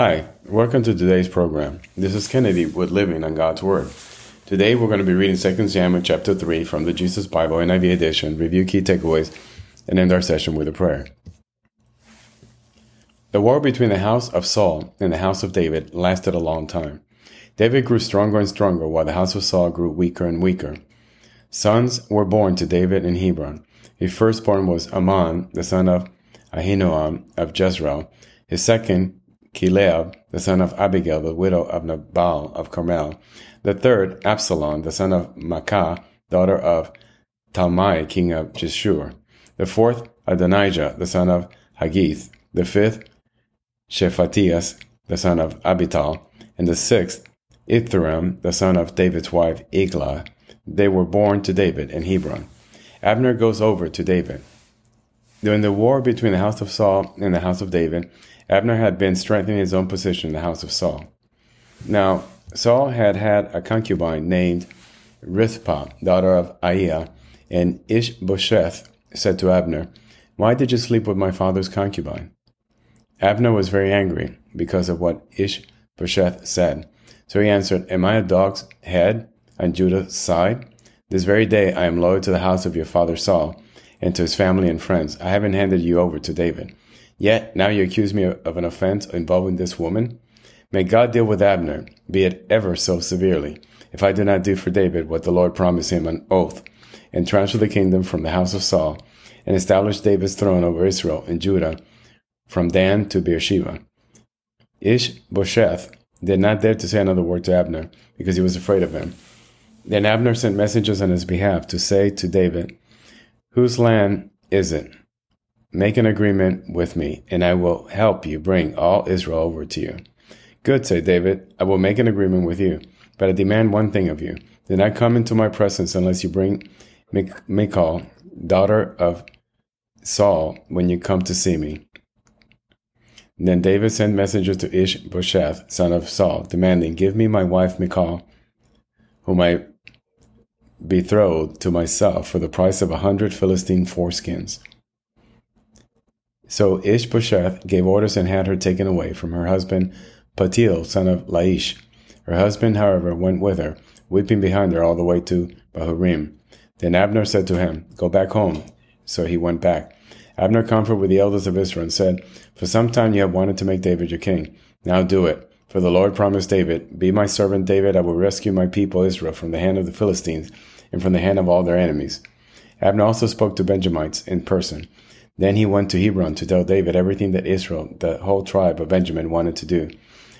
Hi, welcome to today's program. This is Kennedy with Living on God's Word. Today we're going to be reading 2 Samuel chapter 3 from the Jesus Bible NIV edition, review key takeaways, and end our session with a prayer. The war between the house of Saul and the house of David lasted a long time. David grew stronger and stronger while the house of Saul grew weaker and weaker. Sons were born to David in Hebron. His firstborn was Amnon, the son of Ahinoam of Jezreel. His second, Chileab, the son of Abigail, the widow of Nabal of Carmel. The third, Absalom, the son of Maacah, daughter of Talmai, king of Geshur. The fourth, Adonijah, the son of Haggith. The fifth, Shephatias, the son of Abital. And the sixth, Ithream, the son of David's wife, Eglah. They were born to David in Hebron. Abner goes over to David. During the war between the house of Saul and the house of David, Abner had been strengthening his own position in the house of Saul. Now, Saul had had a concubine named Rizpah, daughter of Aiah, and Ishbosheth said to Abner, Why did you sleep with my father's concubine? Abner was very angry because of what Ishbosheth said. So he answered, Am I a dog's head on Judah's side? This very day I am loyal to the house of your father Saul and to his family and friends. I haven't handed you over to David. Yet now you accuse me of an offense involving this woman? May God deal with Abner, be it ever so severely, if I do not do for David what the Lord promised him on oath, and transfer the kingdom from the house of Saul, and establish David's throne over Israel and Judah, from Dan to Beersheba. Ishbosheth did not dare to say another word to Abner, because he was afraid of him. Then Abner sent messengers on his behalf to say to David, Whose land is it? Make an agreement with me, and I will help you bring all Israel over to you. Good, said David. I will make an agreement with you, but I demand one thing of you. Do not come into my presence unless you bring Michal, daughter of Saul, when you come to see me. Then David sent messengers to Ishbosheth, son of Saul, demanding, Give me my wife Michal, whom I betrothed to myself for the price of a hundred Philistine foreskins. So Ishbosheth gave orders and had her taken away from her husband Paltiel, son of Laish. Her husband, however, went with her, weeping behind her all the way to Bahurim. Then Abner said to him, Go back home. So he went back. Abner comforted with the elders of Israel and said, For some time you have wanted to make David your king. Now do it. For the Lord promised David, Be my servant David, I will rescue my people Israel from the hand of the Philistines and from the hand of all their enemies. Abner also spoke to Benjamites in person. Then he went to Hebron to tell David everything that Israel, the whole tribe of Benjamin, wanted to do.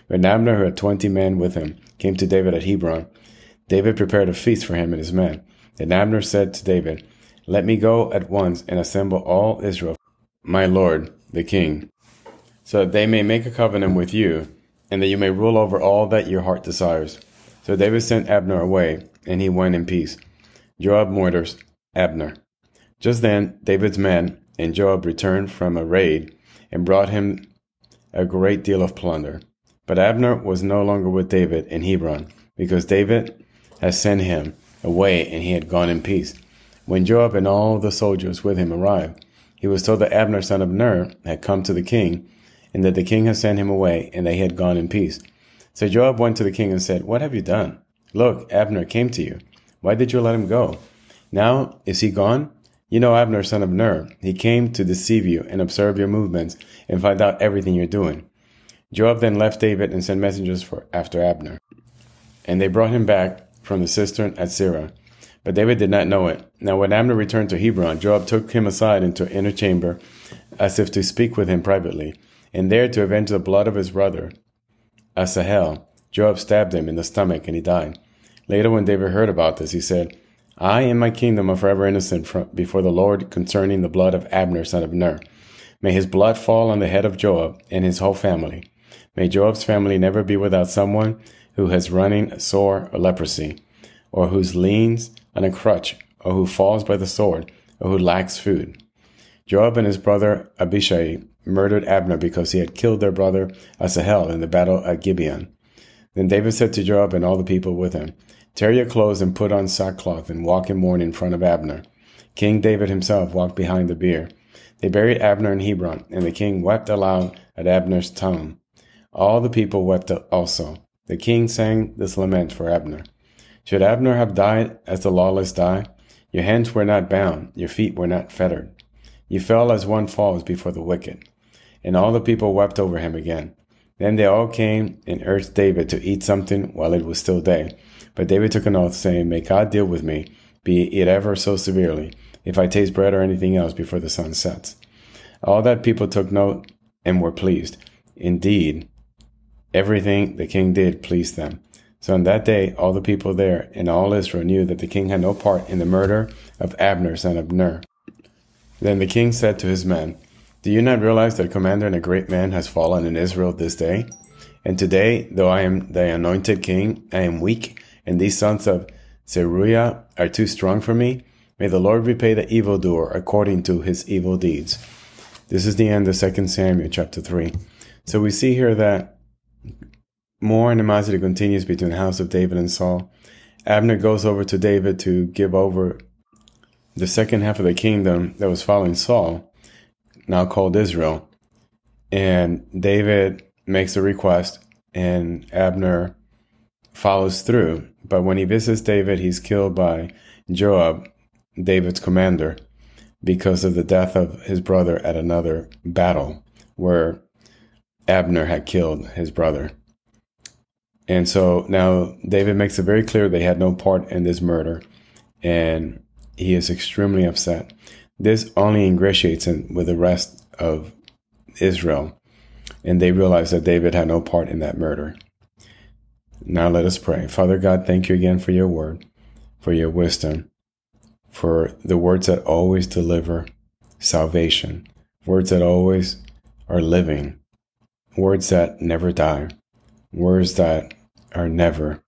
When Abner, who had twenty men with him, came to David at Hebron, David prepared a feast for him and his men. Then Abner said to David, Let me go at once and assemble all Israel, my lord, the king, so that they may make a covenant with you, and that you may rule over all that your heart desires. So David sent Abner away, and he went in peace. Joab murders Abner. Just then, David's men and Joab returned from a raid and brought him a great deal of plunder. But Abner was no longer with David in Hebron, because David had sent him away and he had gone in peace. When Joab and all the soldiers with him arrived, he was told that Abner son of Ner had come to the king, and that the king had sent him away, and they had gone in peace. So Joab went to the king and said, What have you done? Look, Abner came to you. Why did you let him go? Now is he gone? You know Abner, son of Ner. He came to deceive you and observe your movements and find out everything you're doing. Joab then left David and sent messengers for after Abner. And they brought him back from the cistern at Sirah. But David did not know it. Now when Abner returned to Hebron, Joab took him aside into an inner chamber, as if to speak with him privately, and there to avenge the blood of his brother, Asahel, Joab stabbed him in the stomach, and he died. Later, when David heard about this, he said, I and my kingdom are forever innocent before the Lord concerning the blood of Abner, son of Ner. May his blood fall on the head of Joab and his whole family. May Joab's family never be without someone who has running sore or leprosy, or who leans on a crutch, or who falls by the sword, or who lacks food. Joab and his brother Abishai murdered Abner because he had killed their brother Asahel in the battle at Gibeon. Then David said to Joab and all the people with him, Tear your clothes and put on sackcloth and walk in mourning in front of Abner. King David himself walked behind the bier. They buried Abner in Hebron, and the king wept aloud at Abner's tomb. All the people wept also. The king sang this lament for Abner. Should Abner have died as the lawless die? Your hands were not bound, your feet were not fettered. You fell as one falls before the wicked. And all the people wept over him again. Then they all came and urged David to eat something while it was still day. But David took an oath, saying, May God deal with me, be it ever so severely, if I taste bread or anything else before the sun sets. All that people took note and were pleased. Indeed, everything the king did pleased them. So on that day, all the people there and all Israel knew that the king had no part in the murder of Abner, son of Ner. Then the king said to his men, Do you not realize that a commander and a great man has fallen in Israel this day? And today, though I am the anointed king, I am weak, and these sons of Zeruiah are too strong for me. May the Lord repay the evildoer according to his evil deeds. This is the end of 2 Samuel chapter 3. So we see here that more animosity continues between the house of David and Saul. Abner goes over to David to give over the second half of the kingdom that was following Saul, now called Israel. And David makes a request, and Abner follows through. But when he visits David, he's killed by Joab, David's commander, because of the death of his brother at another battle where Abner had killed his brother. And so now David makes it very clear they had no part in this murder. And he is extremely upset. This only ingratiates him with the rest of Israel, and they realize that David had no part in that murder. Now let us pray. Father God, thank you again for your word, for your wisdom, for the words that always deliver salvation, words that always are living, words that never die, words that are never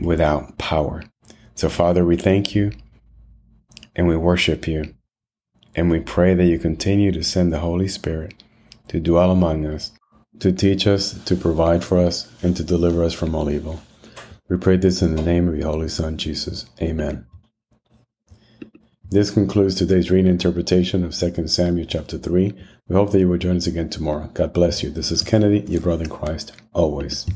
without power. So, Father, we thank you and we worship you. And we pray that you continue to send the Holy Spirit to dwell among us, to teach us, to provide for us, and to deliver us from all evil. We pray this in the name of your Holy Son, Jesus. Amen. This concludes today's reading interpretation of 2 Samuel chapter 3. We hope that you will join us again tomorrow. God bless you. This is Kennedy, your brother in Christ, always.